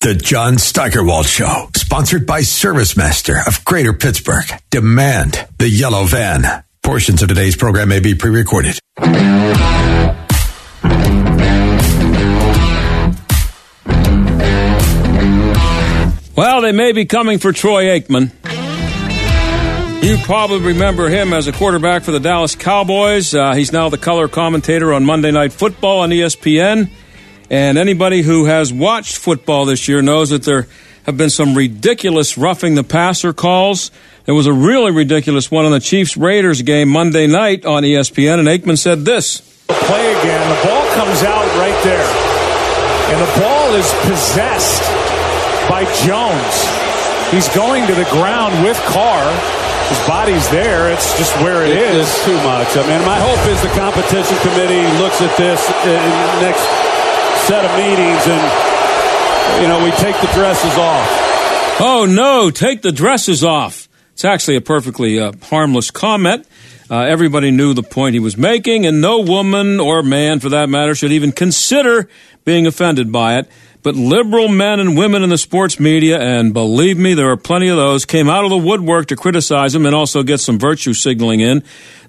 The John Steigerwald Show, sponsored by ServiceMaster of Greater Pittsburgh. Demand the yellow van. Portions of today's program may be pre-recorded. Well, they may be coming for Troy Aikman. You probably remember him as a quarterback for the Dallas Cowboys. Uh, he's now the color commentator on Monday Night Football on ESPN. And anybody who has watched football this year knows that there have been some ridiculous roughing the passer calls. There was a really ridiculous one on the Chiefs Raiders game Monday night on ESPN, and Aikman said this. Play again. The ball comes out right there. And the ball is possessed by Jones. He's going to the ground with Carr. His body's there. It's just where it, it is. It's too much. I mean, my hope is the competition committee looks at this uh, in next set of meetings and, you know, we take the dresses off. Oh, no, take the dresses off. It's actually a perfectly uh, harmless comment. Uh, everybody knew the point he was making, and no woman or man, for that matter, should even consider being offended by it. But liberal men and women in the sports media, and believe me, there are plenty of those, came out of the woodwork to criticize him and also get some virtue signaling in.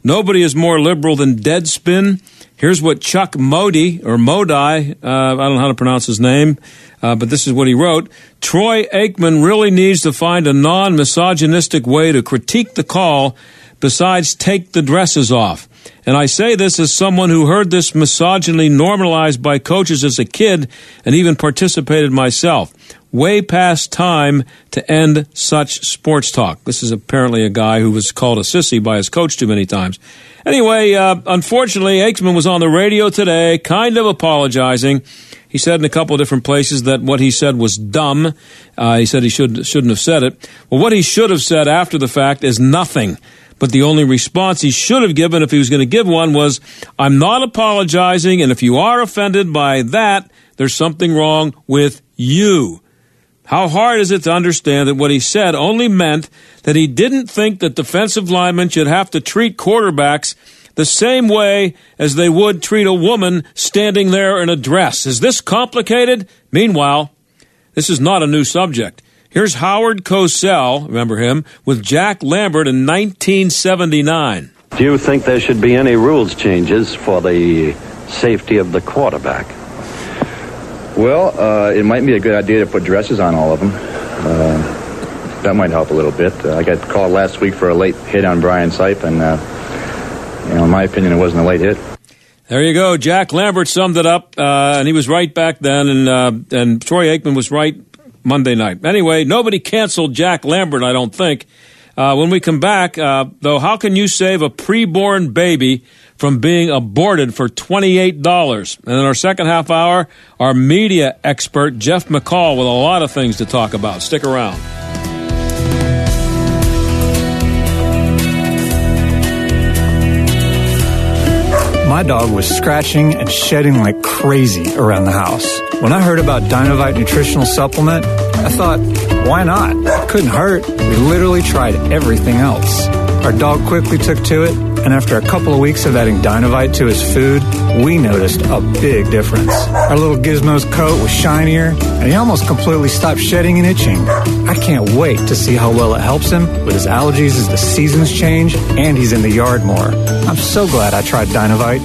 Nobody is more liberal than Deadspin. Here's what Chuck Modi, or Modi, uh, I don't know how to pronounce his name, uh, but this is what he wrote. Troy Aikman really needs to find a non misogynistic way to critique the call besides take the dresses off. And I say this as someone who heard this misogyny normalized by coaches as a kid and even participated myself. Way past time to end such sports talk. This is apparently a guy who was called a sissy by his coach too many times. Anyway, uh, unfortunately, Aikman was on the radio today, kind of apologizing. He said in a couple of different places that what he said was dumb. Uh, he said he should shouldn't have said it. Well, what he should have said after the fact is nothing. But the only response he should have given, if he was going to give one, was, I'm not apologizing, and if you are offended by that, there's something wrong with you. How hard is it to understand that what he said only meant that he didn't think that defensive linemen should have to treat quarterbacks the same way as they would treat a woman standing there in a dress? Is this complicated? Meanwhile, this is not a new subject. Here's Howard Cosell, remember him, with Jack Lambert in 1979. Do you think there should be any rules changes for the safety of the quarterback? Well, uh, it might be a good idea to put dresses on all of them. Uh, that might help a little bit. Uh, I got called last week for a late hit on Brian Sipe, and uh, you know, in my opinion, it wasn't a late hit. There you go. Jack Lambert summed it up, uh, and he was right back then, and uh, and Troy Aikman was right Monday night. Anyway, nobody canceled Jack Lambert, I don't think. When we come back, though, how can you save a preborn baby from being aborted for $28? And in our second half hour, our media expert, Jeff McCall, with a lot of things to talk about. Stick around. My dog was scratching and shedding like crazy around the house. When I heard about Dinovite nutritional supplement, I thought, why not? Couldn't hurt. We literally tried everything else. Our dog quickly took to it, and after a couple of weeks of adding Dinovite to his food, we noticed a big difference. Our little Gizmo's coat was shinier, and he almost completely stopped shedding and itching. I can't wait to see how well it helps him with his allergies as the seasons change and he's in the yard more. I'm so glad I tried Dinovite.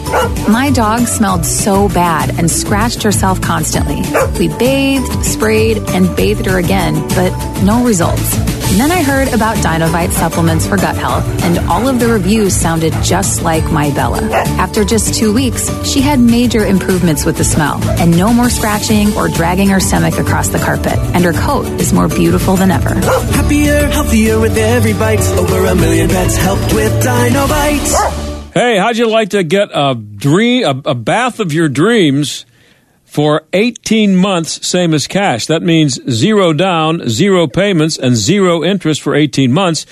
My dog smelled so bad and scratched herself constantly. We bathed, sprayed, and bathed her again, but no results. And then I heard about Dinovite supplements for gut health, and all of the reviews sounded just like my Bella. After just two weeks, she had major improvements with the smell, and no more scratching or dragging her stomach across the carpet. And her coat is more beautiful than ever. Happier, healthier with every bite. Over a million pets helped with Dinovite. Hey, how'd you like to get a dream, a, a bath of your dreams? For 18 months, same as cash. That means zero down, zero payments, and zero interest for 18 months.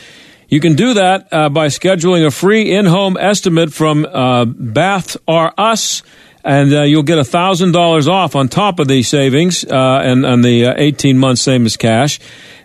You can do that uh, by scheduling a free in-home estimate from uh, Bath or Us, and uh, you'll get $1,000 off on top of the savings uh, and, and the uh, 18 months, same as cash.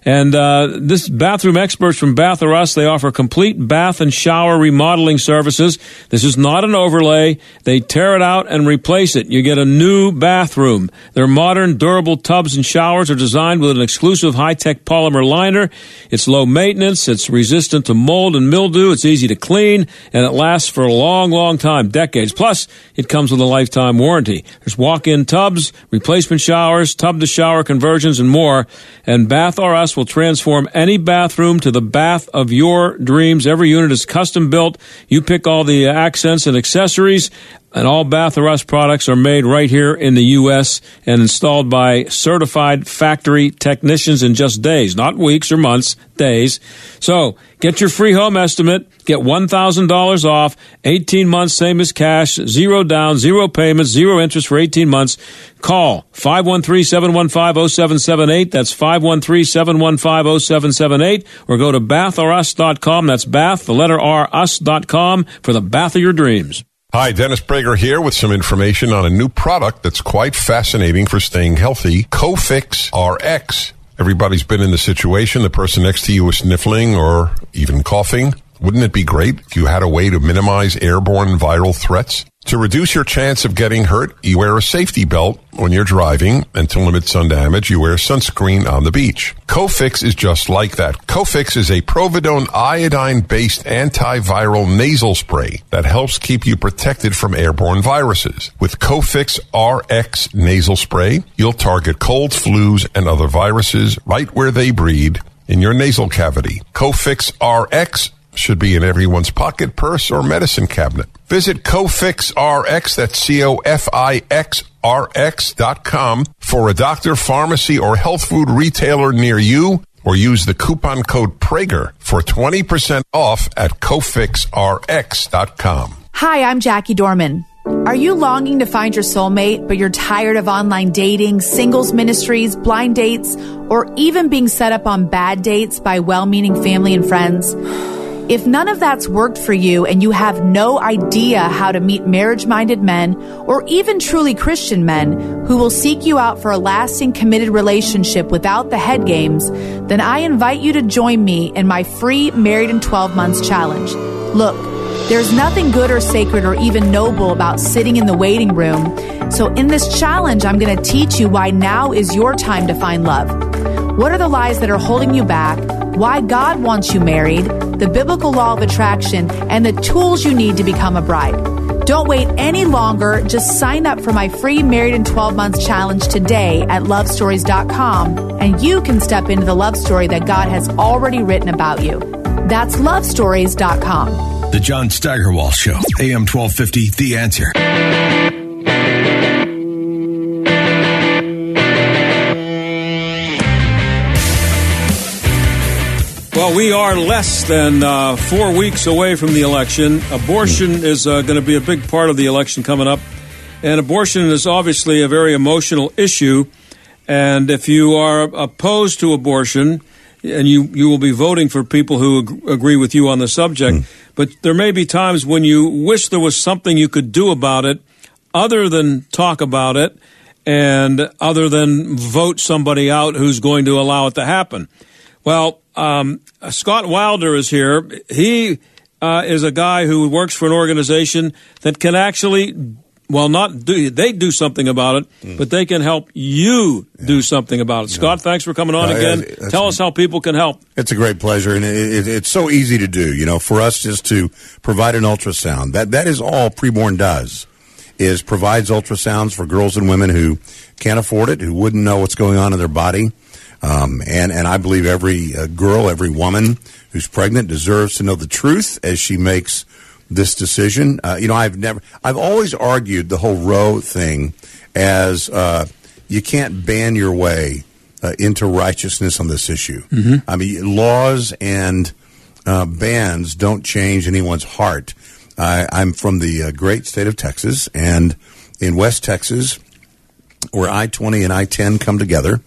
And uh, this bathroom experts from Bath or Us, they offer complete bath and shower remodeling services. This is not an overlay. They tear it out and replace it. You get a new bathroom. Their modern, durable tubs and showers are designed with an exclusive high-tech polymer liner. It's low maintenance. It's resistant to mold and mildew. It's easy to clean, and it lasts for a long, long time, decades. Plus, it comes with a lifetime warranty. There's walk-in tubs, replacement showers, tub-to-shower conversions, and more. And Bath or Us will transform any bathroom to the bath of your dreams. Every unit is custom built. You pick all the accents and accessories, and all Bath Us products are made right here in the U.S. and installed by certified factory technicians in just days, not weeks or months, days. So get your free home estimate, get $1,000 off, 18 months, same as cash, zero down, zero payments, zero interest for 18 months. Call 513-715-0778. That's 513-715-0778 or go to bathoruss.com. That's bath, the letter R, us.com for the bath of your dreams. Hi, Dennis Prager here with some information on a new product that's quite fascinating for staying healthy. Cofix RX. Everybody's been in the situation the person next to you is sniffling or even coughing. Wouldn't it be great if you had a way to minimize airborne viral threats? To reduce your chance of getting hurt, you wear a safety belt when you're driving, and to limit sun damage, you wear sunscreen on the beach. Cofix is just like that. Cofix is a povidone iodine-based antiviral nasal spray that helps keep you protected from airborne viruses. With Cofix RX nasal spray, you'll target colds, flus, and other viruses right where they breed in your nasal cavity. Cofix RX should be in everyone's pocket, purse, or medicine cabinet. Visit Cofix RX, that's C-O-F-I-X RX dot com for a doctor, pharmacy, or health food retailer near you, or use the coupon code Prager for 20% off at CofixRx.com. Hi, I'm Jackie Dorman. Are you longing to find your soulmate, but you're tired of online dating, singles ministries, blind dates, or even being set up on bad dates by well meaning family and friends? If none of that's worked for you and you have no idea how to meet marriage minded men or even truly Christian men who will seek you out for a lasting committed relationship without the head games, then I invite you to join me in my free Married in 12 Months challenge. Look, there's nothing good or sacred or even noble about sitting in the waiting room. So in this challenge, I'm going to teach you why now is your time to find love. What are the lies that are holding you back? Why God wants you married? The biblical law of attraction and the tools you need to become a bride. Don't wait any longer. Just sign up for my free Married in 12 Months challenge today at lovestories.com and you can step into the love story that God has already written about you. That's lovestories.com. The John Steigerwald Show, AM 1250, The Answer. Well, we are less than uh, four weeks away from the election. Abortion is uh, going to be a big part of the election coming up. And abortion is obviously a very emotional issue. And if you are opposed to abortion, and you, you will be voting for people who ag- agree with you on the subject, mm. but there may be times when you wish there was something you could do about it other than talk about it and other than vote somebody out who's going to allow it to happen. Well, um, Scott Wilder is here. He uh, is a guy who works for an organization that can actually, well, not do they do something about it, mm. but they can help you yeah. do something about it. Yeah. Scott, thanks for coming on uh, again. Yeah, Tell us how people can help. It's a great pleasure, and it, it, it's so easy to do. You know, for us just to provide an ultrasound that that is all preborn does is provides ultrasounds for girls and women who can't afford it, who wouldn't know what's going on in their body. Um, and, and I believe every uh, girl, every woman who's pregnant deserves to know the truth as she makes this decision. Uh, you know, I've never, I've always argued the whole Roe thing as uh, you can't ban your way uh, into righteousness on this issue. Mm-hmm. I mean, laws and uh, bans don't change anyone's heart. I, am from the uh, great state of Texas, and in West Texas, where I 20 and I 10 come together,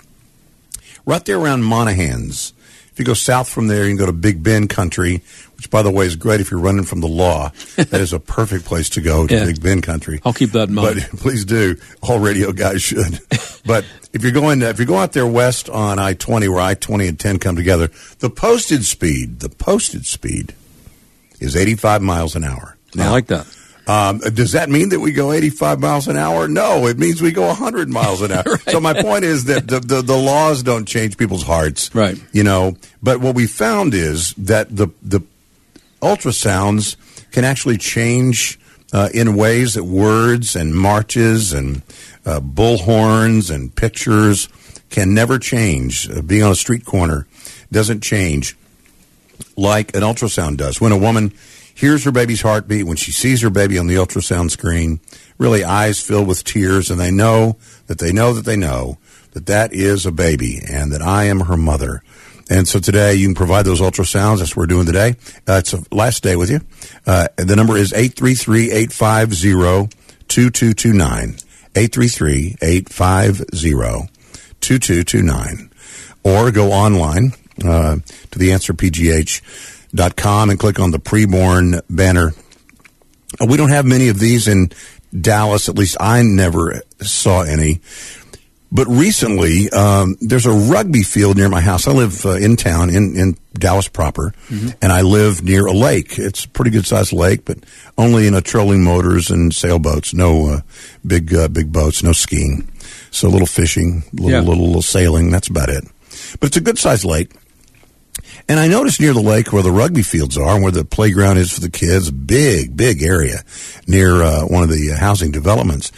right there around Monahans. If you go south from there, you can go to Big Bend country, which, by the way, is great if you're running from the law. that is a perfect place to go to Yeah. Big Bend country. I'll keep that in mind. But please do. All radio guys should. but if you're going, if you go out there west on I 20, where I 20 and 10 come together, the posted speed, the posted speed is 85 miles an hour. I like that. Um, does that mean that we go 85 miles an hour? No, it means we go 100 miles an hour. So my point is that the, the, the laws don't change people's hearts. Right. You know, but what we found is that the, the ultrasounds can actually change uh, in ways that words and marches and uh, bullhorns and pictures can never change. Uh, being on a street corner doesn't change like an ultrasound does. When a woman hears her baby's heartbeat, when she sees her baby on the ultrasound screen, really eyes filled with tears, and they know that they know that they know that that is a baby and that I am her mother. And so today you can provide those ultrasounds. That's what we're doing today. Uh, it's a last day with you. Uh, the number is 833-850-2229. 833-850-2229. Or go online uh, to the answerpgh.com and click on the preborn banner. Uh, We don't have many of these in Dallas. At least I never saw any. But recently, um, there's a rugby field near my house. I live uh, in town in, in Dallas proper, and I live near a lake. It's a pretty good sized lake, but only in a trolling motors and sailboats. No uh, big uh, big boats. No skiing. So a little fishing, little, Yeah. little little sailing. That's about it. But it's a good sized lake. And I noticed near the lake where the rugby fields are and where the playground is for the kids, big, big area near uh, one of the housing developments,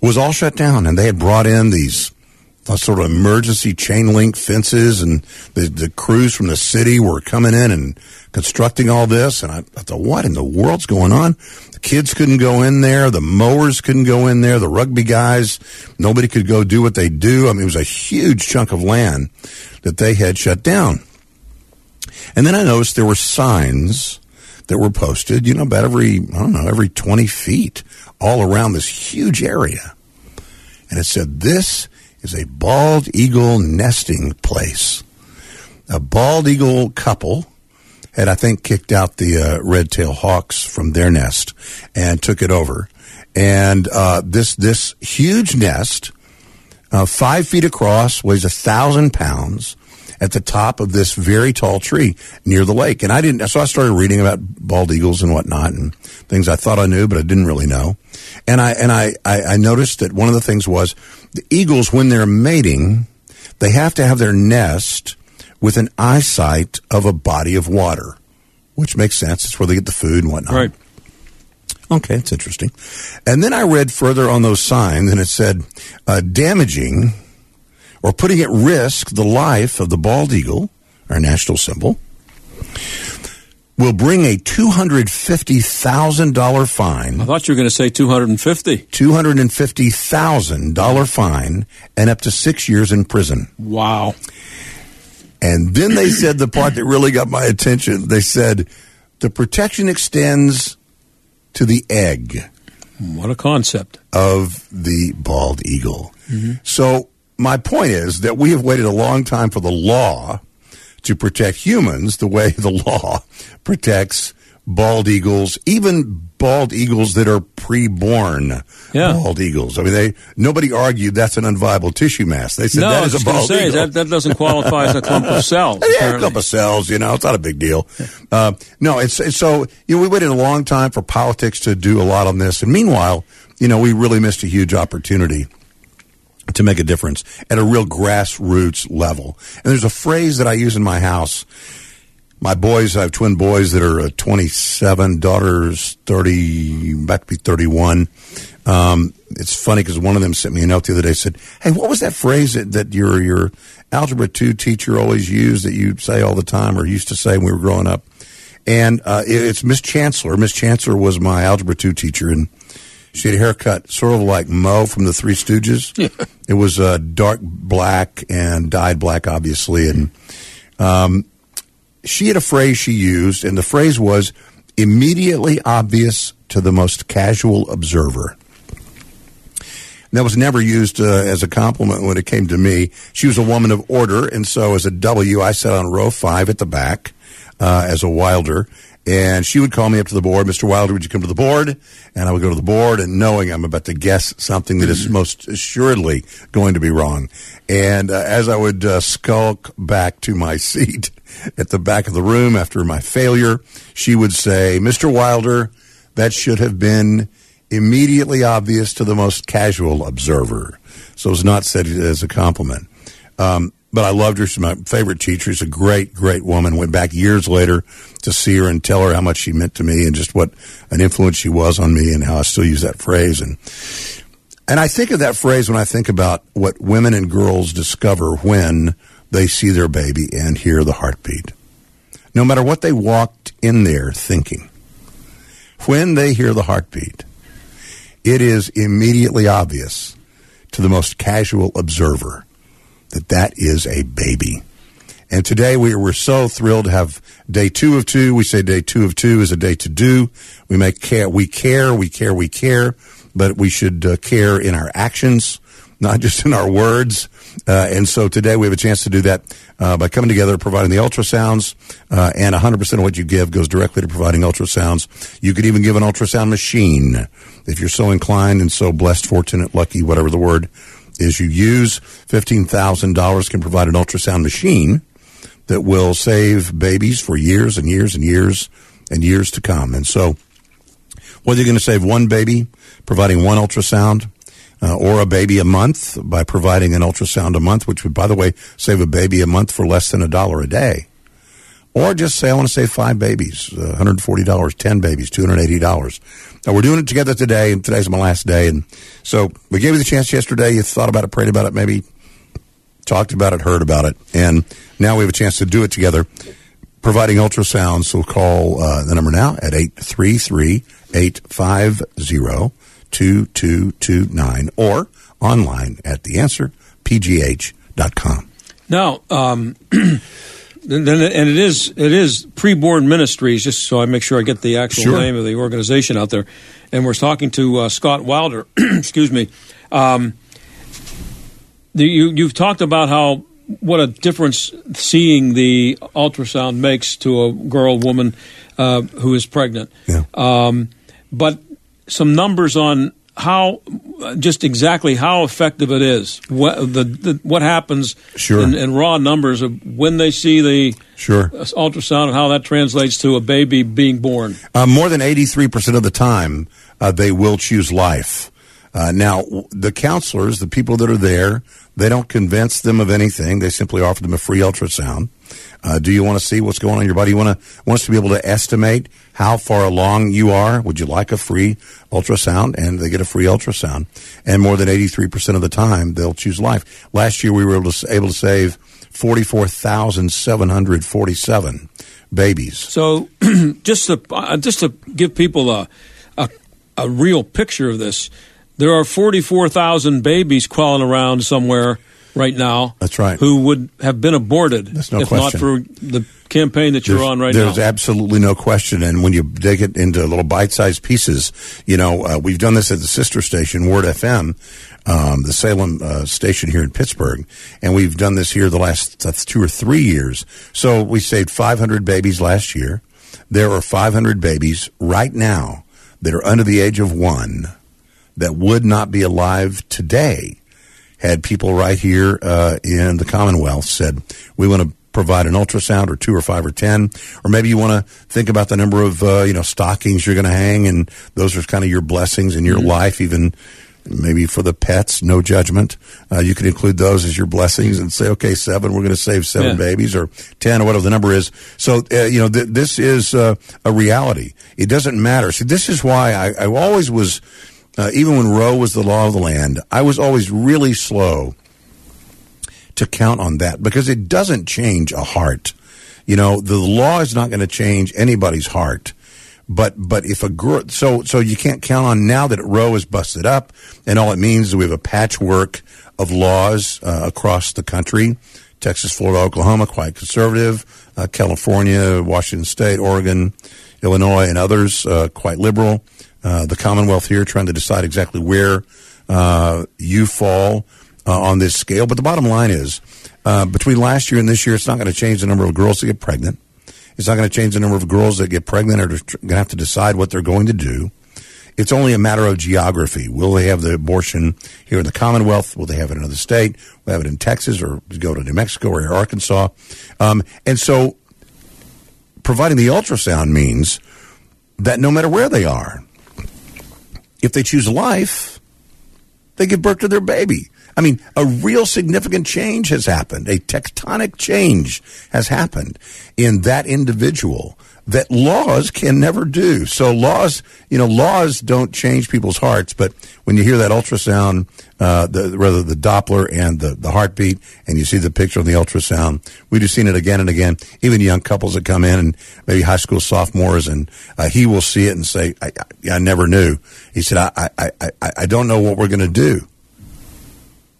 was all shut down. And they had brought in these uh, sort of emergency chain link fences, and the, the crews from the city were coming in and constructing all this. And I, I thought, what in the world's going on? The kids couldn't go in there. The mowers couldn't go in there. The rugby guys, nobody could go do what they do. I mean, it was a huge chunk of land that they had shut down. And then I noticed there were signs that were posted, you know, about every, I don't know, every 20 feet all around this huge area. And it said, this is a bald eagle nesting place. A bald eagle couple had, I think, kicked out the uh, red tail hawks from their nest and took it over. And uh, this this huge nest, uh, five feet across, weighs a thousand pounds, at the top of this very tall tree near the lake. And I didn't, so I started reading about bald eagles and whatnot and things I thought I knew, but I didn't really know. And I and I I, I noticed that one of the things was the eagles when they're mating, they have to have their nest with an eyesight of a body of water, which makes sense. It's where they get the food and whatnot. Right. Okay, it's interesting. And then I read further on those signs, and it said uh, damaging or putting at risk the life of the bald eagle, our national symbol, will bring a two hundred fifty thousand dollar fine. I thought you were going to say 250. Two hundred and fifty thousand dollar fine and up to six years in prison. Wow. And then they said the part that really got my attention. They said the protection extends to the egg What a concept. of the bald eagle. Mm-hmm. So my point is that we have waited a long time for the law to protect humans the way the law protects bald eagles, even bald eagles that are pre-born Yeah. bald eagles. I mean, they nobody argued that's an unviable tissue mass. They said no, that is a bald say eagle. that, that doesn't qualify as a clump of cells. Yeah, a couple of cells, you know, it's not a big deal. Uh, no, it's, it's so, you know, we waited a long time for politics to do a lot on this. And meanwhile, you know, we really missed a huge opportunity to make a difference at a real grassroots level. And there's a phrase that I use in my house. My boys, I have twin boys that are uh, 27, daughters 30, about to be 31. Um, it's funny because one of them sent me a note the other day. Said, "Hey, what was that phrase that, that your your algebra two teacher always used that you say all the time or used to say when we were growing up?" And uh, it, it's Miss Chancellor. Miss Chancellor was my algebra two teacher, and she had a haircut sort of like Moe from the Three Stooges. It was uh, dark black and dyed black, obviously, and um, she had a phrase she used, and the phrase was immediately obvious to the most casual observer. That was never used uh, as a compliment when it came to me. She was a woman of order, and so as a W, I sat on row five at the back uh, as a Wilder. And she would call me up to the board, Mr. Wilder, would you come to the board? And I would go to the board, and knowing I'm about to guess something that is most assuredly going to be wrong. And uh, as I would uh, skulk back to my seat at the back of the room after my failure, she would say, Mr. Wilder, that should have been immediately obvious to the most casual observer. So it was not said as a compliment. Um, but I loved her. She's my favorite teacher. She's a great, great woman. Went back years later to see her and tell her how much she meant to me and just what an influence she was on me and how I still use that phrase. And and I think of that phrase when I think about what women and girls discover when they see their baby and hear the heartbeat. No matter what they walked in there thinking, when they hear the heartbeat, it is immediately obvious to the most casual observer that that is a baby. And today we, we're so thrilled to have day two of two. We say day two of two is a day to do. We make care, we care, we care, we care, but we should uh, care in our actions, not just in our words. Uh, and so today we have a chance to do that uh, by coming together, providing the ultrasounds, uh, and 100% of what you give goes directly to providing ultrasounds. You could even give an ultrasound machine if you're so inclined and so blessed, fortunate, lucky, whatever the word is you use $15,000 can provide an ultrasound machine that will save babies for years and years and years and years to come. And so whether you're going to save one baby providing one ultrasound uh, or a baby a month by providing an ultrasound a month, which would, by the way, save a baby a month for less than a dollar a day. Or just say, I want to save five babies, uh, $140, 10 babies, $280. Now, we're doing it together today, and today's my last day. And so we gave you the chance yesterday. You thought about it, prayed about it, maybe talked about it, heard about it. And now we have a chance to do it together, providing ultrasounds. So call uh, the number now at 833 850 2229 or online at theanswerpgh.com. Now, um, and, and it is it is preborn ministries just so i make sure i get the actual Sure. name of the organization out there and we're talking to uh, scott wilder excuse me um, the, you, you've talked about how what a difference seeing the ultrasound makes to a girl woman uh, who is pregnant Yeah. um, but some numbers on how just exactly how effective it is what the, the what happens Sure. in, in raw numbers of when they see the Sure. ultrasound and how that translates to a baby being born Uh, more than 83% of the time, uh, they will choose life. Uh, now, the counselors, the people that are there, they don't convince them of anything. They simply offer them a free ultrasound. Uh, do you want to see what's going on in your body? You want to want us to be able to estimate how far along you are? Would you like a free ultrasound? And they get a free ultrasound. And more than 83% of the time, they'll choose life. Last year, we were able to, able to save 44,747 babies. So, just to uh, just to give people a, a a real picture of this, there are forty four thousand babies crawling around somewhere right now. That's right. Who would have been aborted That's no if question. not for the campaign that you're there's, on right there's now. There's absolutely no question. And when you dig it into little bite-sized pieces, you know, uh, we've done this at the sister station, Word FM, um, the Salem uh, station here in Pittsburgh, and we've done this here the last uh, two or three years. So we saved 500 babies last year. There are 500 babies right now that are under the age of one that would not be alive today had people right here uh, in the Commonwealth said, we want to provide an ultrasound or two or five or ten, or maybe you want to think about the number of uh, you know stockings you're going to hang, and those are kind of your blessings in your life, even maybe for the pets, no judgment. Uh, you can include those as your blessings and say, okay, seven, we're going to save seven Yeah. babies, or ten, or whatever the number is. So uh, you know th- this is uh, a reality. It doesn't matter. See, this is why I, I always was. Uh, even when Roe was the law of the land, I was always really slow to count on that because it doesn't change a heart. You know, the law is not going to change anybody's heart. But but if a girl, so so you can't count on now that Roe is busted up, and all it means is we have a patchwork of laws uh, across the country. Texas, Florida, Oklahoma, quite conservative. Uh, California, Washington State, Oregon, Illinois, and others uh, quite liberal. Uh, the Commonwealth here trying to decide exactly where uh, you fall uh, on this scale. But the bottom line is, uh, between last year and this year, it's not going to change the number of girls that get pregnant. It's not going to change the number of girls that get pregnant or going to have to decide what they're going to do. It's only a matter of geography. Will they have the abortion here in the Commonwealth? Will they have it in another state? Will they have it in Texas or go to New Mexico or Arkansas? Um, and so providing the ultrasound means that no matter where they are, if they choose life, they give birth to their baby. I mean, a real significant change has happened. A tectonic change has happened in that individual that laws can never do. So laws, you know, laws don't change people's hearts, but when you hear that ultrasound, uh, the, rather the Doppler and the, the heartbeat, and you see the picture on the ultrasound, we've just seen it again and again. Even young couples that come in and maybe high school sophomores, and uh, he will see it and say, I, I, I never knew. He said, I, I, I, I don't know what we're going to do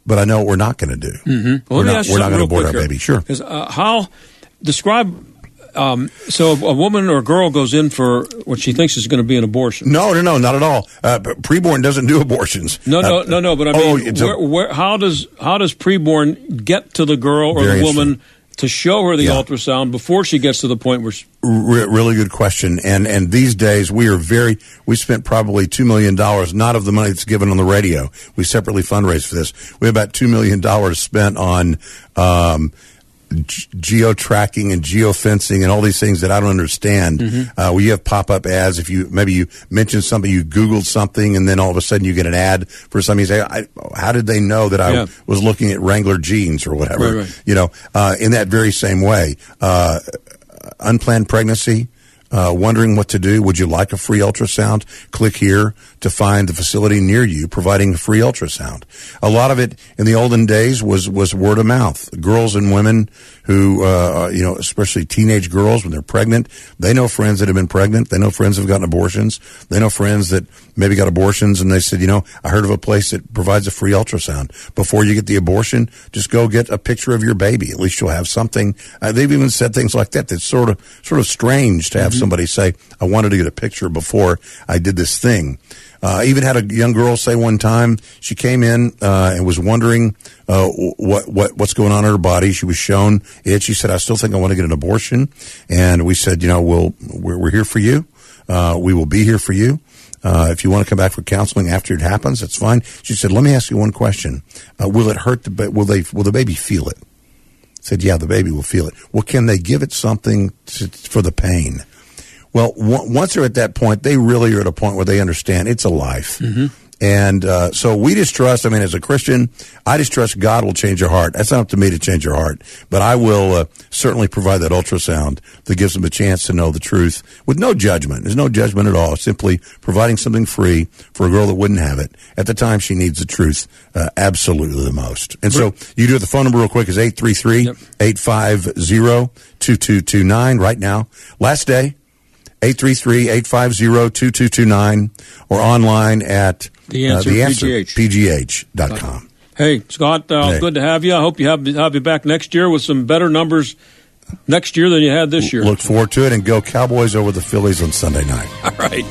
but I know what we're not going to do. Mm-hmm. Well, we're not, we're not going to abort our baby. Sure. Uh, how describe? Um, so a woman or a girl goes in for what she thinks is going to be an abortion. No, no, no, not at all. Uh, preborn doesn't do abortions. No, no, uh, no, no. But I oh, mean, where, where, how does how does preborn get to the girl or the woman? To show her the Yeah. ultrasound before she gets to the point where she, Re- really good question. And and these days we are very we spent probably two million dollars, not of the money that's given on the radio. We separately fundraise for this. We have about two million dollars spent on um, geo tracking and geofencing and all these things that I don't understand. Mm-hmm. Uh, where you have pop up ads if you maybe you mentioned something, you Googled something, and then all of a sudden you get an ad for something. You say, I, "How did they know that I Yeah. was looking at Wrangler jeans or whatever?" Right, right. You know, uh, in that very same way, uh, unplanned pregnancy. Uh, wondering what to do? Would you like a free ultrasound? Click here to find the facility near you providing a free ultrasound. A lot of it in the olden days was was word of mouth. Girls and women who, uh, you know, especially teenage girls when they're pregnant, they know friends that have been pregnant. They know friends have gotten abortions. They know friends that maybe got abortions, and they said, you know, I heard of a place that provides a free ultrasound before you get the abortion. Just go get a picture of your baby. At least you'll have something. Uh, they've even said things like that. That's sort of sort of strange to have somebody say, "I wanted to get a picture before I did this thing." Uh, I even had a young girl say one time she came in uh, and was wondering uh, what what what's going on in her body. She was shown it. She said, "I still think I want to get an abortion." And we said, "You know, we'll we're, we're here for you. Uh, we will be here for you." Uh, if you want to come back for counseling after it happens, that's fine. She said, "Let me ask you one question: uh, Will it hurt the ba- will they will the baby feel it?" Said, "Yeah, the baby will feel it." Well, can they give it something to, for the pain? Well, w- once they're at that point, they really are at a point where they understand it's a life. And uh, so we just trust. I mean, as a Christian, I just trust God will change your heart. That's not up to me to change your heart, but I will uh, certainly provide that ultrasound that gives them a chance to know the truth with no judgment. There's no judgment at all. Simply providing something free for a girl that wouldn't have it at the time she needs the truth uh, absolutely the most. And so you do it. The phone number real quick is 833-850-2229 right now. Last day. 833-850-2229 or online at The Answer, uh, the answer PGH. pgh.com. Hey, Scott, uh, Hey. good to have you. I hope you have, have you back next year with some better numbers next year than you had this year. Look forward to it and go Cowboys over the Phillies on Sunday night. All right.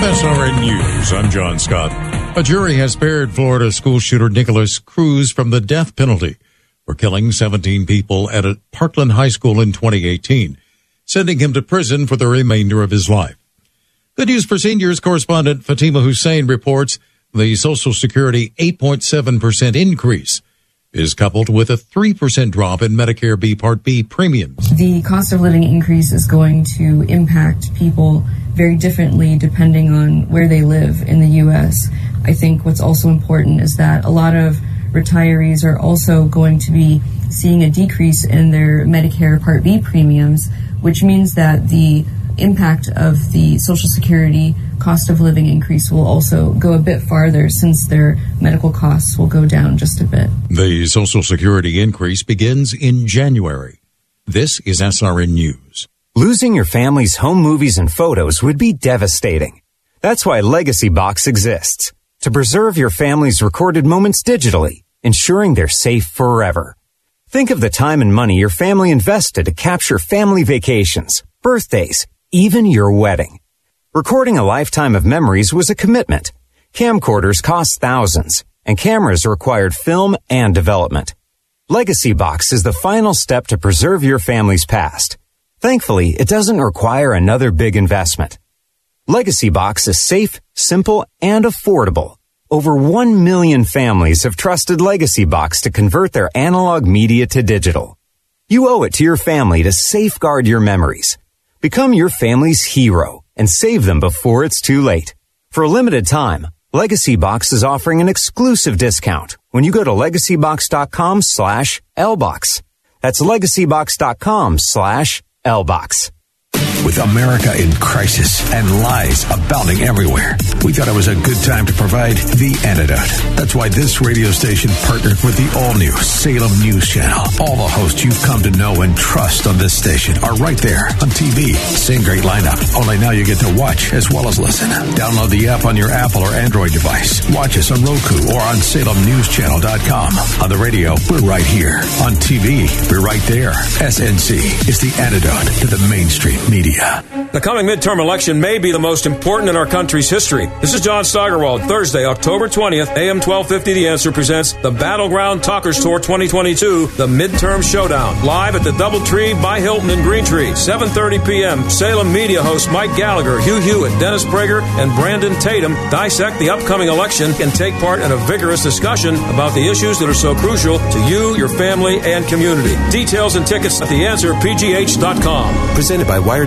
SRN News. I'm John Scott. A jury has spared Florida school shooter Nikolas Cruz from the death penalty for killing 17 people at a Parkland High School in 2018, sending him to prison for the remainder of his life. Good news for seniors. Correspondent Fatima Hussein reports the Social Security 8.7% increase is coupled with a 3% drop in Medicare B Part B premiums. The cost of living increase is going to impact people very differently depending on where they live in the U.S. I think what's also important is that a lot of retirees are also going to be seeing a decrease in their Medicare Part B premiums, which means that the impact of the Social Security cost of living increase will also go a bit farther since their medical costs will go down just a bit. The Social Security increase begins in January. This is SRN News. Losing your family's home movies and photos would be devastating. That's why Legacy Box exists to preserve your family's recorded moments digitally, ensuring they're safe forever. Think of the time and money your family invested to capture family vacations, birthdays, even your wedding. Recording a lifetime of memories was a commitment. Camcorders cost thousands, and cameras required film and development. Legacy Box is the final step to preserve your family's past. Thankfully, it doesn't require another big investment. Legacy Box is safe, simple, and affordable. Over 1 million families have trusted Legacy Box to convert their analog media to digital. You owe it to your family to safeguard your memories. Become your family's hero and save them before it's too late. For a limited time, Legacy Box is offering an exclusive discount when you go to legacybox.com slash LBOX. That's legacybox.com slash LBOX. With America in crisis and lies abounding everywhere, we thought it was a good time to provide the antidote. That's why this radio station partnered with the all new Salem News Channel. All the hosts you've come to know and trust on this station are right there on TV. Same great lineup, only now you get to watch as well as listen. Download the app on your Apple or Android device. Watch us on Roku or on SalemNewsChannel.com. On the radio, we're right here. On TV, we're right there. SNC is the antidote to the mainstream media. The coming midterm election may be the most important in our country's history. This is John Steigerwald. Thursday, October 20th, AM 1250 The Answer presents the Battleground Talkers Tour 2022, the Midterm Showdown. Live at the Doubletree by Hilton in Greentree, 7.30 p.m. Salem media host Mike Gallagher, Hugh Hewitt, Dennis Prager, and Brandon Tatum dissect the upcoming election and take part in a vigorous discussion about the issues that are so crucial to you, your family, and community. Details and tickets at theanswerpgh.com. Presented by Wire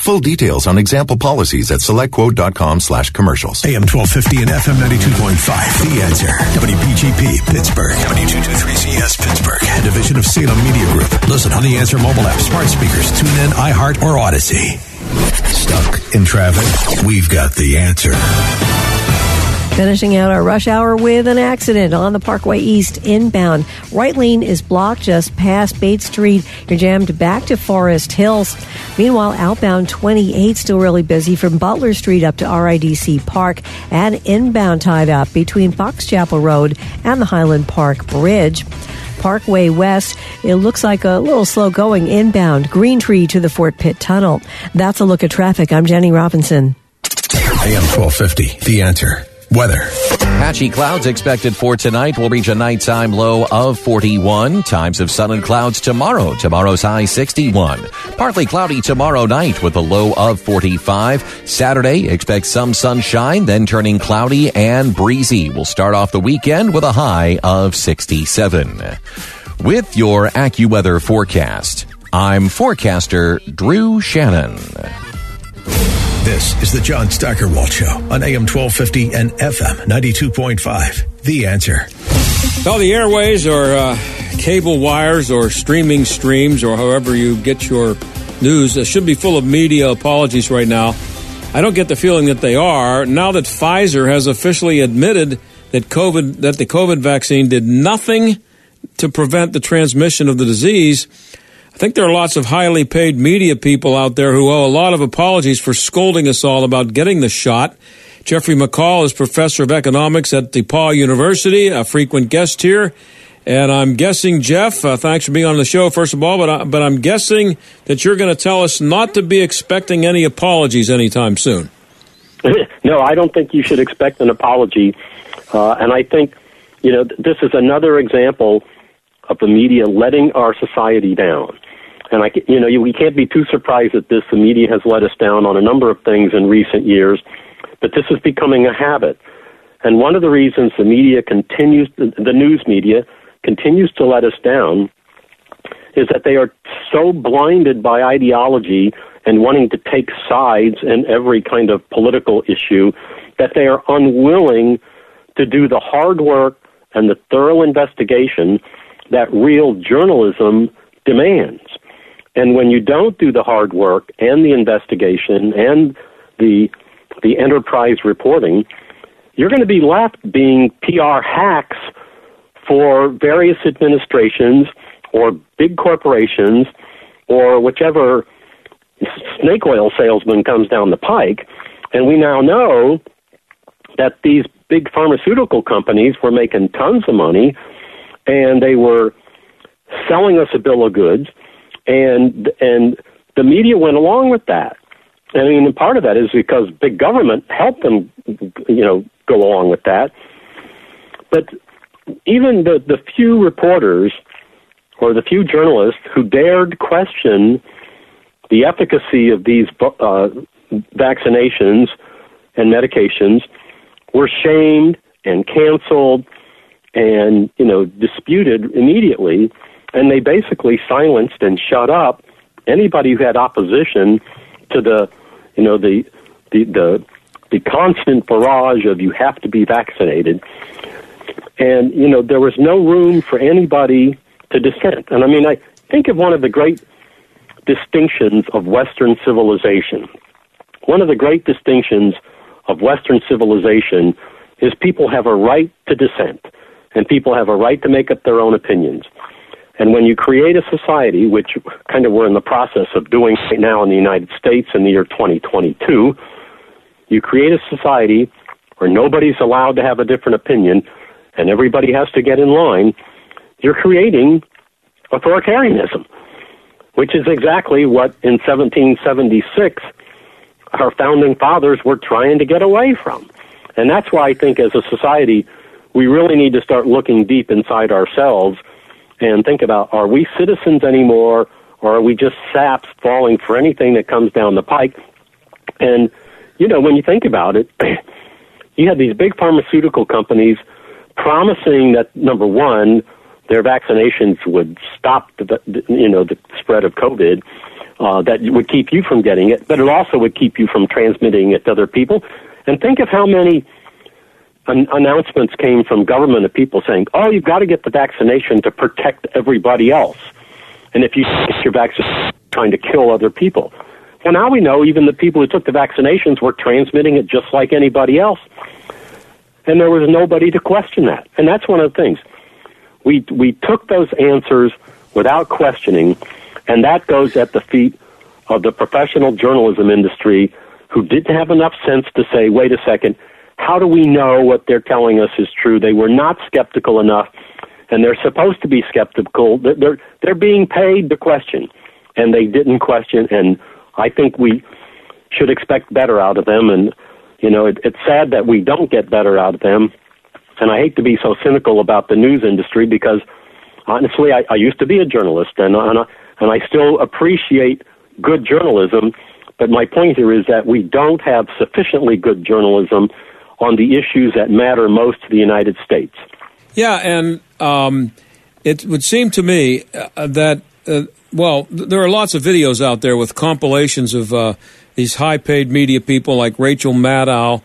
Full details on example policies at selectquote.com slash commercials. AM 1250 and FM 92.5. The answer. WPGP, Pittsburgh. W223CS, Pittsburgh. A division of Salem Media Group. Listen on the Answer mobile app, smart speakers, tune in, iHeart, or Odyssey. Stuck in traffic? We've got the answer. Finishing out our rush hour with an accident on the Parkway East inbound. Right lane is blocked just past Bates Street. You're jammed back to Forest Hills. Meanwhile, outbound 28 still really busy from Butler Street up to RIDC Park and inbound tied up between Fox Chapel Road and the Highland Park Bridge. Parkway West, it looks like a little slow going inbound. Green Tree to the Fort Pitt Tunnel. That's a look at traffic. I'm Jenny Robinson. AM 1250. The answer. Weather. Patchy clouds expected for tonight will reach a nighttime low of 41. Times of sun and clouds tomorrow. Tomorrow's high 61. Partly cloudy tomorrow night with a low of 45. Saturday, expect some sunshine, then turning cloudy and breezy. We'll start off the weekend with a high of 67. With your AccuWeather forecast, I'm forecaster Drew Shannon. This is the John Steigerwald Show on AM 1250 and FM 92.5. The answer. Well, the airways or uh, cable wires or streaming streams or however you get your news uh, should be full of media apologies right now. I don't get the feeling that they are. Now that Pfizer has officially admitted that COVID that the COVID vaccine did nothing to prevent the transmission of the disease, think there are lots of highly paid media people out there who owe a lot of apologies for scolding us all about getting the shot. Jeffrey McCall is professor of economics at DePauw University, a frequent guest here. And I'm guessing, Jeff, uh, thanks for being on the show, first of all, but, I, but I'm guessing that you're going to tell us not to be expecting any apologies anytime soon. no, I don't think you should expect an apology. Uh, and I think, you know, this is another example of the media letting our society down. And I, you know, we can't be too surprised at this. The media has let us down on a number of things in recent years, but this is becoming a habit. And one of the reasons the media continues, the news media continues to let us down, is that they are so blinded by ideology and wanting to take sides in every kind of political issue that they are unwilling to do the hard work and the thorough investigation that real journalism demands. And when you don't do the hard work and the investigation and the the enterprise reporting, you're going to be left being PR hacks for various administrations or big corporations or whichever snake oil salesman comes down the pike. And we now know that these big pharmaceutical companies were making tons of money and they were selling us a bill of goods and and the media went along with that. I mean, part of that is because big government helped them, you know, go along with that. But even the the few reporters or the few journalists who dared question the efficacy of these uh, vaccinations and medications were shamed and canceled and you know disputed immediately and they basically silenced and shut up anybody who had opposition to the, you know, the the the, the constant barrage of you have to be vaccinated. And you know, there was no room for anybody to dissent. And I mean, I think of one of the great distinctions of Western civilization. One of the great distinctions of Western civilization is people have a right to dissent, and people have a right to make up their own opinions. And when you create a society, which kind of we're in the process of doing right now in the United States in the year 2022, you create a society where nobody's allowed to have a different opinion and everybody has to get in line, you're creating authoritarianism, which is exactly what in 1776 our founding fathers were trying to get away from. And that's why I think as a society, we really need to start looking deep inside ourselves and think about are we citizens anymore or are we just saps falling for anything that comes down the pike? And, you know, when you think about it, you had these big pharmaceutical companies promising that, number one, their vaccinations would stop the, you know, the spread of COVID, uh, that would keep you from getting it, but it also would keep you from transmitting it to other people. And think of how many an- announcements came from government of people saying, "Oh, you've got to get the vaccination to protect everybody else," and if you get your vaccine, trying to kill other people. Well, now we know even the people who took the vaccinations were transmitting it just like anybody else, and there was nobody to question that. And that's one of the things we we took those answers without questioning, and that goes at the feet of the professional journalism industry who didn't have enough sense to say, "Wait a second." How do we know what they're telling us is true? They were not skeptical enough, and they're supposed to be skeptical. They're they're being paid to question, and they didn't question. And I think we should expect better out of them. And you know, it, it's sad that we don't get better out of them. And I hate to be so cynical about the news industry because honestly, I, I used to be a journalist, and and I, and I still appreciate good journalism. But my point here is that we don't have sufficiently good journalism on the issues that matter most to the United States. Yeah, and um, it would seem to me uh, that, uh, well, there are lots of videos out there with compilations of uh, these high paid media people like Rachel Maddow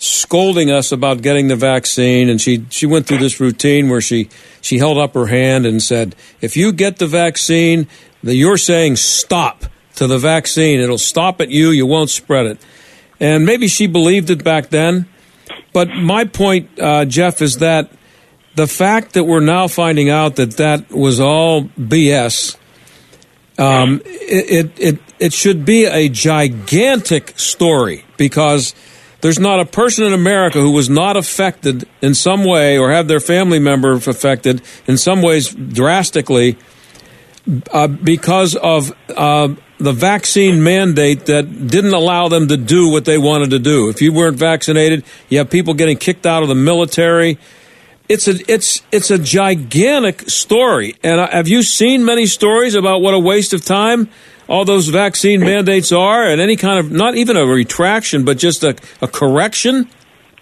scolding us about getting the vaccine and she she went through this routine where she she held up her hand and said if you get the vaccine the, you're saying stop to the vaccine. It'll stop at you. You won't spread it. And maybe she believed it back then but my point, uh, Jeff, is that the fact that we're now finding out that that was all BS, um, it, it, it should be a gigantic story because there's not a person in America who was not affected in some way or have their family member affected in some ways drastically uh, because of uh, the vaccine mandate that didn't allow them to do what they wanted to do. If you weren't vaccinated, you have people getting kicked out of the military. it's a it's it's a gigantic story. And uh, have you seen many stories about what a waste of time all those vaccine mandates are, and any kind of not even a retraction, but just a, a correction?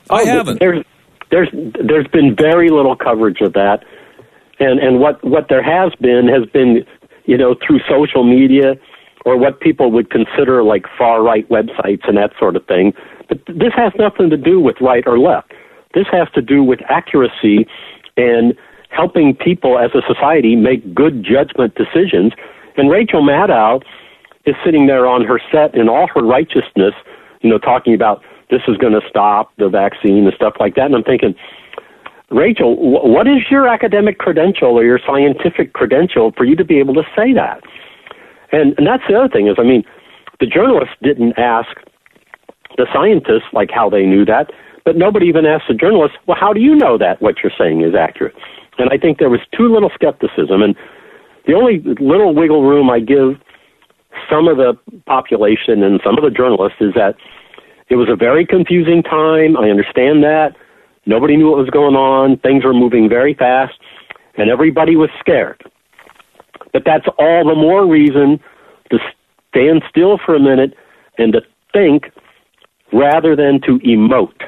I Oh, haven't. There's there's there's been very little coverage of that, and and what what there has been has been you know through social media or what people would consider like far right websites and that sort of thing. But this has nothing to do with right or left. This has to do with accuracy and helping people as a society make good judgment decisions. And Rachel Maddow is sitting there on her set in all her righteousness, you know, talking about this is going to stop the vaccine and stuff like that. And I'm thinking, Rachel, what is your academic credential or your scientific credential for you to be able to say that? And, and that's the other thing is, I mean, the journalists didn't ask the scientists like how they knew that, but nobody even asked the journalists, well, how do you know that what you're saying is accurate? And I think there was too little skepticism. And the only little wiggle room I give some of the population and some of the journalists is that it was a very confusing time. I understand that. Nobody knew what was going on. Things were moving very fast, and everybody was scared. But that's all the more reason to stand still for a minute and to think rather than to emote.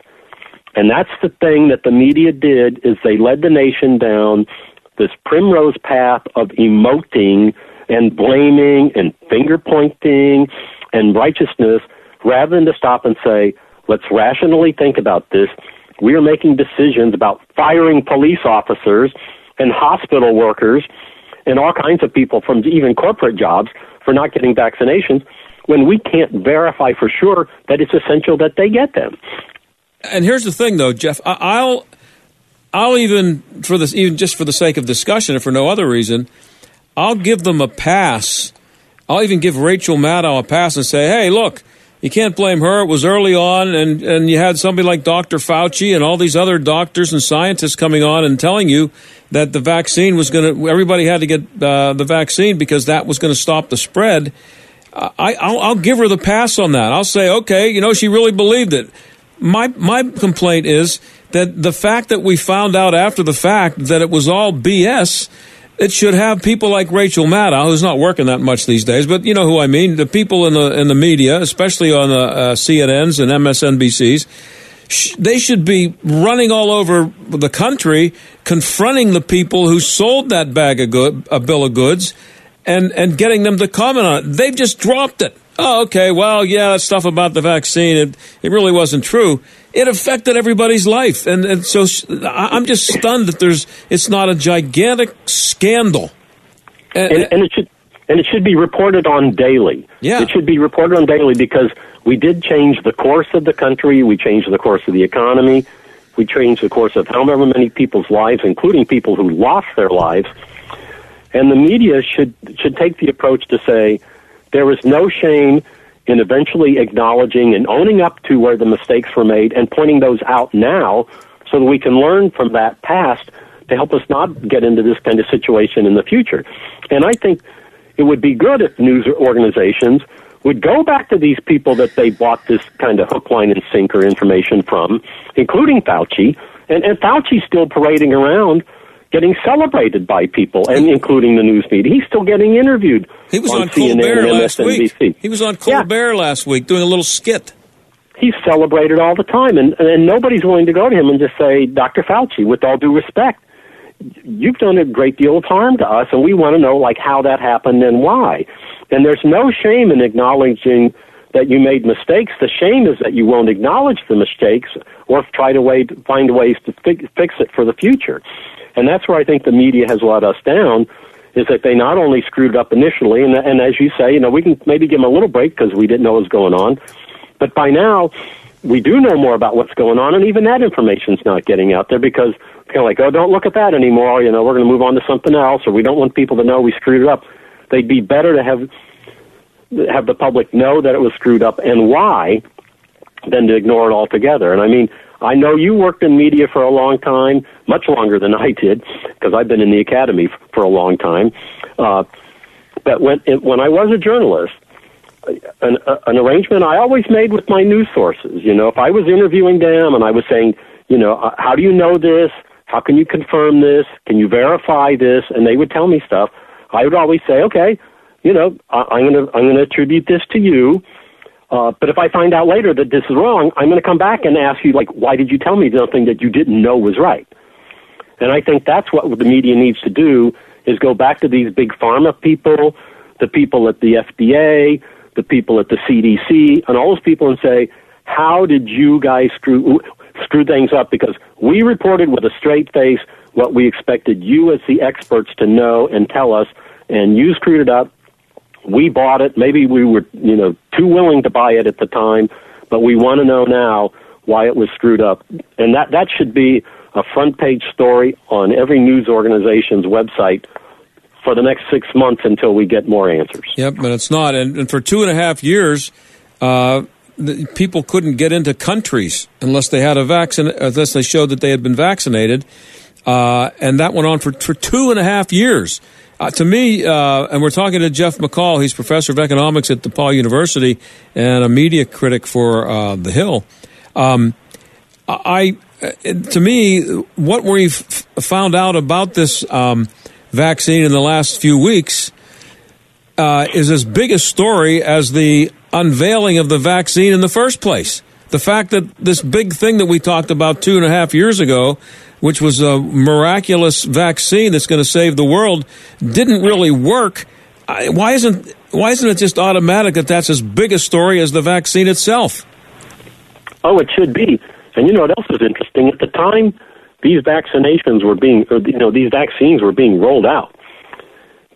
And that's the thing that the media did is they led the nation down this primrose path of emoting and blaming and finger pointing and righteousness rather than to stop and say, let's rationally think about this. We are making decisions about firing police officers and hospital workers and all kinds of people from even corporate jobs for not getting vaccinations when we can't verify for sure that it's essential that they get them. And here's the thing, though, Jeff. I'll I'll even for this, even just for the sake of discussion, and for no other reason, I'll give them a pass. I'll even give Rachel Maddow a pass and say, "Hey, look, you can't blame her. It was early on, and and you had somebody like Dr. Fauci and all these other doctors and scientists coming on and telling you that the vaccine was going to. Everybody had to get uh, the vaccine because that was going to stop the spread." I, I'll, I'll give her the pass on that. I'll say, okay, you know, she really believed it. My my complaint is that the fact that we found out after the fact that it was all BS, it should have people like Rachel Maddow, who's not working that much these days, but you know who I mean, the people in the in the media, especially on the uh, CNNs and MSNBCs. sh- They should be running all over the country, confronting the people who sold that bag of good, a bill of goods, and and getting them to comment on it. They've just dropped it. Oh, okay. Well, yeah, stuff about the vaccine, it, it really wasn't true. It affected everybody's life, and, and so I'm just stunned that there's it's not a gigantic scandal. and, and it should and it should be reported on daily. Yeah. it should be reported on daily because we did change the course of the country. We changed the course of the economy. We changed the course of however many people's lives, including people who lost their lives. And the media should should take the approach to say there is no shame in eventually acknowledging and owning up to where the mistakes were made and pointing those out now so that we can learn from that past to help us not get into this kind of situation in the future. And I think it would be good if news organizations would go back to these people that they bought this kind of hook, line, and sinker information from, including Fauci. And, and Fauci's still parading around getting celebrated by people, and including the news media. He's still getting interviewed He was on, CNN Colbert and last week. He was on Colbert last week doing a little skit. He's celebrated all the time, and, and nobody's willing to go to him and just say, Dr. Fauci, with all due respect, you've done a great deal of harm to us, and we want to know like how that happened and why. And there's no shame in acknowledging that you made mistakes. The shame is that you won't acknowledge the mistakes or try to way, find ways to fi- fix it for the future. And that's where I think the media has let us down. Is that they not only screwed up initially, and, and as you say, you know, we can maybe give them a little break because we didn't know what was going on, but by now we do know more about what's going on, and even that information's not getting out there because kind of like, oh, don't look at that anymore. You know, we're going to move on to something else, or we don't want people to know we screwed up. They'd be better to have have the public know that it was screwed up and why, than to ignore it altogether. And I mean, I know you worked in media for a long time, much longer than I did, because I've been in the academy for a long time. Uh, but when when I was a journalist, an, an arrangement I always made with my news sources. You know, if I was interviewing them and I was saying, you know, uh, how do you know this? how can you confirm this? Can you verify this? And they would tell me stuff. I would always say, okay, you know, I, I'm to I'm going to attribute this to you. Uh, but if I find out later that this is wrong, I'm going to come back and ask you, like, why did you tell me something that you didn't know was right? And I think that's what the media needs to do is go back to these big pharma people, the people at the FDA, the people at the CDC, and all those people and say, how did you guys screw screw things up? Because we reported with a straight face what we expected you as the experts to know and tell us, and you screwed it up. We bought it. Maybe we were, you know, too willing to buy it at the time, but we want to know now why it was screwed up. And that that should be a front page story on every news organization's website for the next six months until we get more answers. Yep, but it's not. And, and for two and a half years, uh, the, people couldn't get into countries unless they had a vaccine, unless they showed that they had been vaccinated. Uh, and that went on for, for two and a half years. Uh, to me, uh, and we're talking to Jeff McCall, he's professor of economics at DePauw University and a media critic for uh, The Hill. Um, I, uh, to me, what we've found out about this um, vaccine in the last few weeks uh, is as big a story as the unveiling of the vaccine in the first place. The fact that this big thing that we talked about two and a half years ago, which was a miraculous vaccine that's going to save the world, didn't really work. Why isn't why isn't it just automatic that that's as big a story as the vaccine itself? Oh, it should be. And you know what else is interesting? At the time these vaccinations were being, or, you know, these vaccines were being rolled out,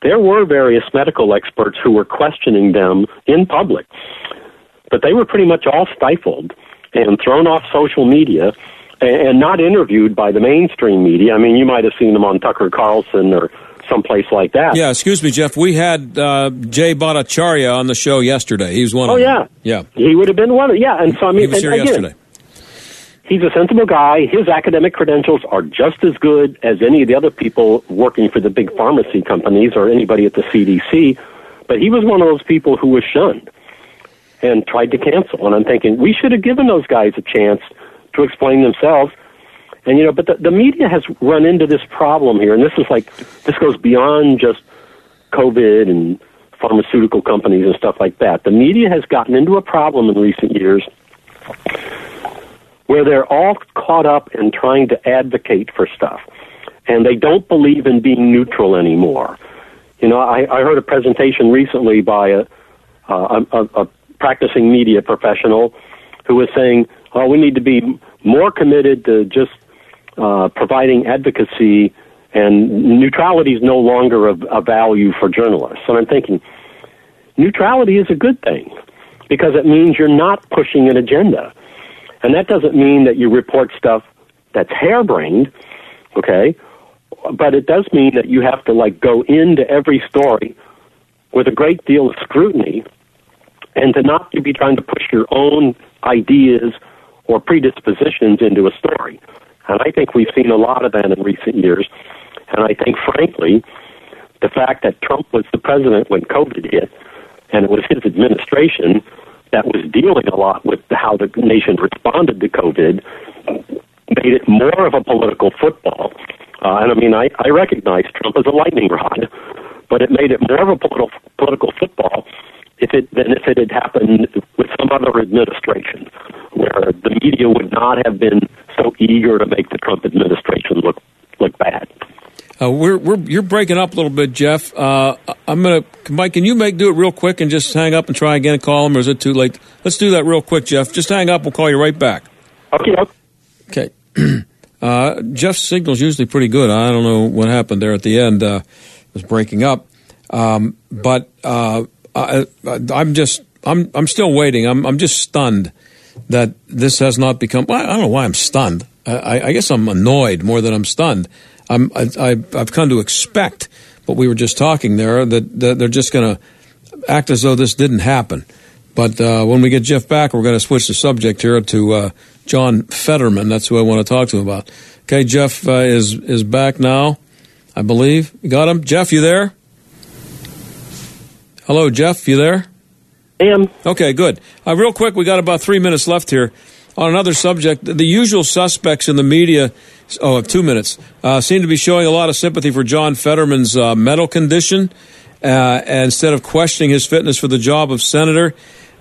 there were various medical experts who were questioning them in public, but they were pretty much all stifled and thrown off social media and not interviewed by the mainstream media. I mean, you might have seen them on Tucker Carlson or someplace like that. Yeah, excuse me, Jeff. We had uh, Jay Bhattacharya on the show yesterday. He was one oh, of yeah. them. Yeah. He would have been one of Yeah, and so I mean, he was here again, yesterday. He's a sensible guy. His academic credentials are just as good as any of the other people working for the big pharmacy companies or anybody at the CDC. But he was one of those people who was shunned and tried to cancel. And I'm thinking we should have given those guys a chance to explain themselves. And you know, but the, the media has run into this problem here, and this is like this goes beyond just COVID and pharmaceutical companies and stuff like that. The media has gotten into a problem in recent years where they're all caught up in trying to advocate for stuff, and they don't believe in being neutral anymore. You know, I, I heard a presentation recently by a, uh, a, a practicing media professional who was saying, "Oh, we need to be more committed to just uh, providing advocacy, and neutrality is no longer a, a value for journalists." And I'm thinking, neutrality is a good thing because it means you're not pushing an agenda. And that doesn't mean that you report stuff that's harebrained, okay? But it does mean that you have to like go into every story with a great deal of scrutiny and to not to be trying to push your own ideas or predispositions into a story. And I think we've seen a lot of that in recent years. And I think, frankly, the fact that Trump was the president when COVID hit, and it was his administration that was dealing a lot with how the nation responded to COVID made it more of a political football. Uh, and I mean, I, I recognize Trump as a lightning rod, but it made it more of a political political football if it than if it had happened with some other administration, where the media would not have been so eager to make the Trump administration look look bad. Uh, we're, we're you're breaking up a little bit, Jeff. Uh, I'm gonna Mike. Can you make do it real quick and just hang up and try again and call him, or is it too late? Let's do that real quick, Jeff. Just hang up. We'll call you right back. Okay. Okay. Uh, Jeff's signal's usually pretty good. I don't know what happened there at the end. Uh, it was breaking up, um, but uh, I, I'm just I'm I'm still waiting. I'm I'm just stunned that this has not become. Well, I don't know why I'm stunned. I, I guess I'm annoyed more than I'm stunned. I'm, I, have come to expect what we were just talking there that, that they're just going to act as though this didn't happen. But uh, when we get Jeff back, we're going to switch the subject here to uh, John Fetterman. That's who I want to talk to him about. Okay, Jeff uh, is is back now, I believe. You got him, Jeff. You there? Hello, Jeff. You there? I am. Okay, good. Uh, real quick, we got about three minutes left here. on another subject, the usual suspects in the media, oh, two minutes, uh, seem to be showing a lot of sympathy for John Fetterman's uh, mental condition uh, instead of questioning his fitness for the job of senator.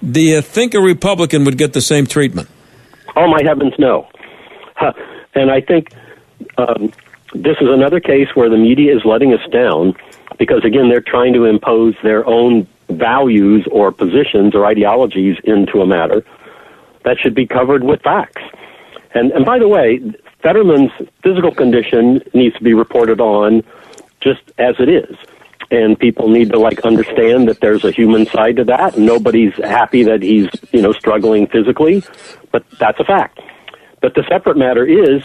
Do you think a Republican would get the same treatment? Oh, my heavens, no. Huh. And I think um, this is another case where the media is letting us down because, again, they're trying to impose their own values or positions or ideologies into a matter that should be covered with facts. And, and by the way, Fetterman's physical condition needs to be reported on just as it is. And people need to like understand that there's a human side to that. Nobody's happy that he's, you know, struggling physically, but that's a fact. But the separate matter is,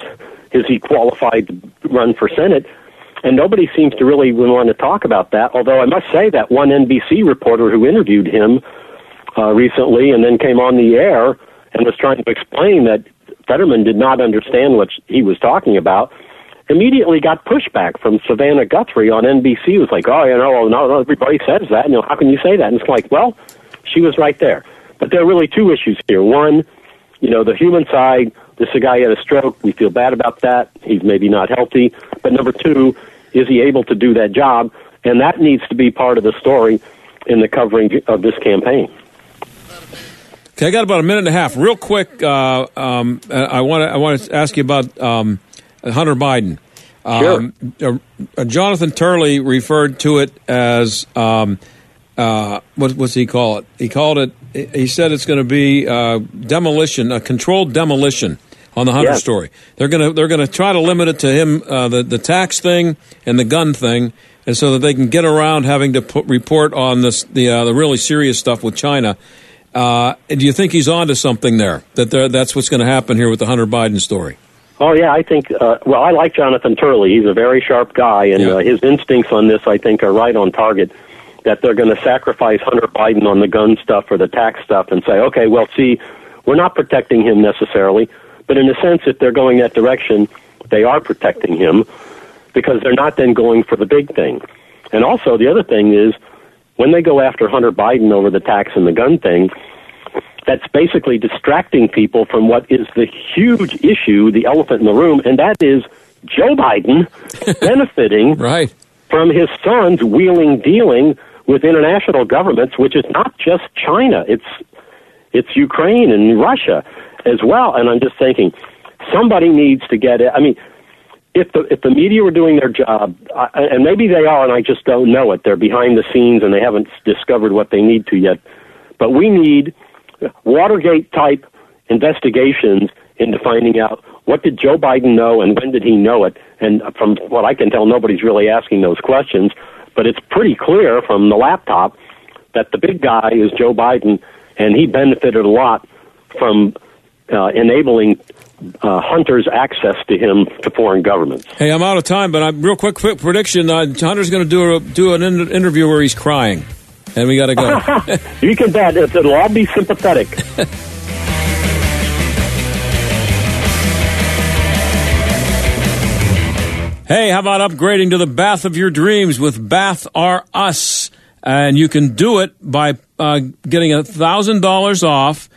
is he qualified to run for Senate? And nobody seems to really want to talk about that. Although I must say that one NBC reporter who interviewed him uh, recently and then came on the air and was trying to explain that Fetterman did not understand what he was talking about, immediately got pushback from Savannah Guthrie on NBC. It was like, oh, you know, no, no, everybody says that. You know, how can you say that? And it's like, well, she was right there. But there are really two issues here. One, you know, the human side. This a guy had a stroke. We feel bad about that. He's maybe not healthy. But number two, is he able to do that job? And that needs to be part of the story in the covering of this campaign. Okay, I got about a minute and a half. Real quick, uh, um, I want to I want to ask you about um, Hunter Biden. Um, sure. Uh, Jonathan Turley referred to it as um, uh, what what's he call it? He called it. He said it's going to be uh, demolition, a controlled demolition on the Hunter Yes. story. They're going to they're going to try to limit it to him uh, the the tax thing and the gun thing, and so that they can get around having to put, report on this the uh, the really serious stuff with China. Uh, do you think he's onto something there? That that's what's going to happen here with the Hunter Biden story. Oh yeah, I think. Uh, well, I like Jonathan Turley. He's a very sharp guy, and uh, his instincts on this, I think, are right on target. That they're going to sacrifice Hunter Biden on the gun stuff or the tax stuff, and say, okay, well, see, we're not protecting him necessarily, but in a sense, if they're going that direction, they are protecting him because they're not then going for the big thing. And also, the other thing is when they go after Hunter Biden over the tax and the gun thing, that's basically distracting people from what is the huge issue, the elephant in the room, and that is Joe Biden benefiting right. from his son's wheeling dealing with international governments, which is not just China. It's it's Ukraine and Russia as well. And I'm just thinking, somebody needs to get it. I mean, if the if the media were doing their job, I, and maybe they are, and I just don't know it. They're behind the scenes and they haven't discovered what they need to yet. But we need Watergate type investigations into finding out what did Joe Biden know and when did he know it. And from what I can tell, nobody's really asking those questions. But it's pretty clear from the laptop that the big guy is Joe Biden, and he benefited a lot from uh, enabling uh, hunters access to him to foreign governments. Hey, I'm out of time, but I'm real quick, quick prediction. Uh, Hunter's going to do a, do an in- interview where he's crying, and we got to go. you can bet it, it'll all be sympathetic. Hey, how about upgrading to the bath of your dreams with Bath R Us? And you can do it by uh, getting a thousand dollars off,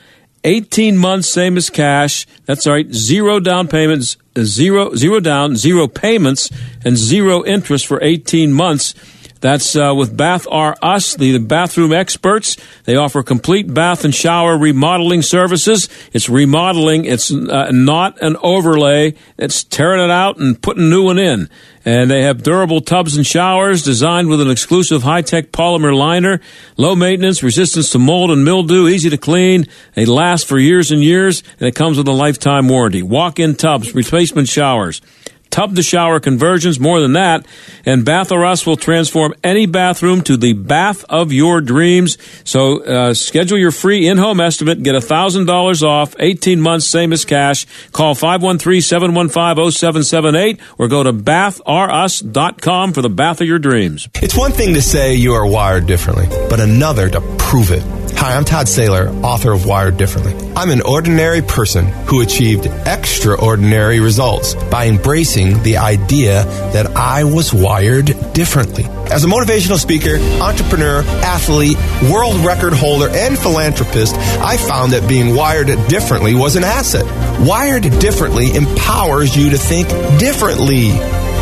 eighteen months, same as cash. That's right, zero down payments, zero zero down, zero payments, and zero interest for eighteen months. That's uh, with Bath R Us, the, bathroom experts. They offer complete bath and shower remodeling services. It's remodeling. It's uh, not an overlay. It's tearing it out and putting a new one in. And they have durable tubs and showers designed with an exclusive high-tech polymer liner, low maintenance, resistance to mold and mildew, easy to clean. They last for years and years, and it comes with a lifetime warranty. Walk-in tubs, replacement showers tub to shower conversions, more than that. And Bath Us will transform any bathroom to the bath of your dreams. So uh, schedule your free in-home estimate. Get $1,000 off, 18 months, same as cash. Call 513-715-0778 or go to bathrus.com for the bath of your dreams. It's one thing to say you are wired differently, but another to prove it. Hi, I'm Todd Saylor, author of Wired Differently. I'm an ordinary person who achieved extraordinary results by embracing the idea that I was wired differently. As a motivational speaker, entrepreneur, athlete, world record holder, and philanthropist, I found that being wired differently was an asset. Wired differently empowers you to think differently.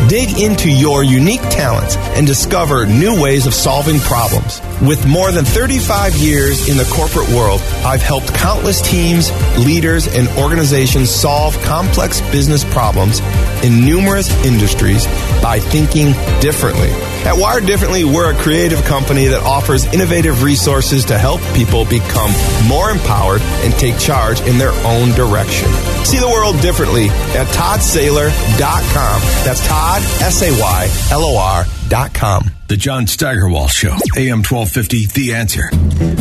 Dig into your unique talents and discover new ways of solving problems. With more than 35 years in the corporate world, I've helped countless teams, leaders, and organizations solve complex business problems in numerous industries by thinking differently. At Wired Differently, we're a creative company that offers innovative resources to help people become more empowered and take charge in their own direction. See the world differently at toddsaylor.com. That's Todd, S A Y L O R dot com. The John Steigerwald Show, AM 1250, The Answer.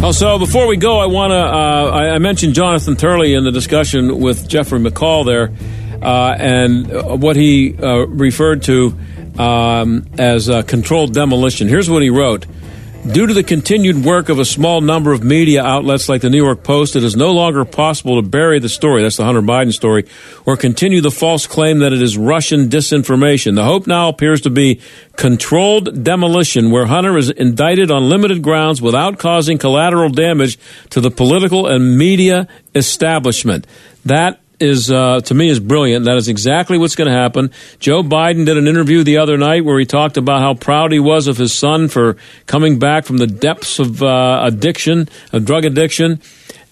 Also, before we go, I want to, uh, I, I mentioned Jonathan Turley in the discussion with Jeffrey McCall there, uh, and uh, what he uh, referred to um, as uh, controlled demolition. Here's what he wrote. Due to the continued work of a small number of media outlets like the New York Post, it is no longer possible to bury the story, that's the Hunter Biden story, or continue the false claim that it is Russian disinformation. The hope now appears to be controlled demolition, where Hunter is indicted on limited grounds without causing collateral damage to the political and media establishment. That is uh, to me is brilliant. That is exactly what's going to happen. Joe Biden did an interview the other night where he talked about how proud he was of his son for coming back from the depths of uh, addiction, of drug addiction.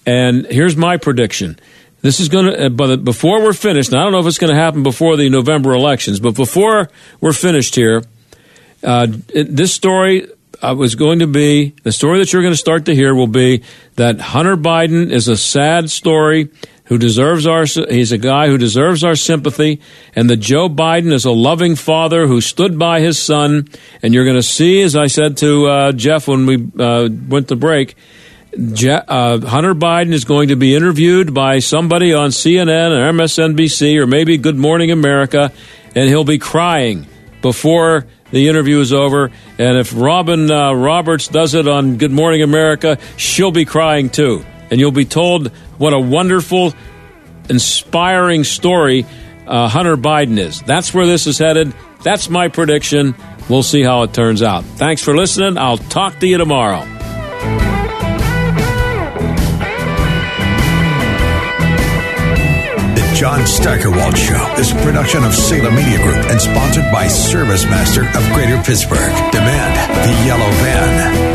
And here's my prediction. This is going to, but before we're finished, I don't know if it's going to happen before the November elections, but before we're finished here, uh, this story uh, was going to be the story that you're going to start to hear will be that Hunter Biden is a sad story who deserves our he's a guy who deserves our sympathy and that Joe Biden is a loving father who stood by his son and you're going to see as I said to uh, Jeff when we uh, went to break Je- uh, Hunter Biden is going to be interviewed by somebody on CNN or MSNBC or maybe Good Morning America and he'll be crying before the interview is over. And if Robin uh, Roberts does it on Good Morning America, she'll be crying too and you'll be told what a wonderful, inspiring story uh, Hunter Biden is. That's where this is headed. That's my prediction. We'll see how it turns out. Thanks for listening. I'll talk to you tomorrow. The John Steigerwald Show is a production of Salem Media Group and sponsored by ServiceMaster of Greater Pittsburgh. Demand the yellow van.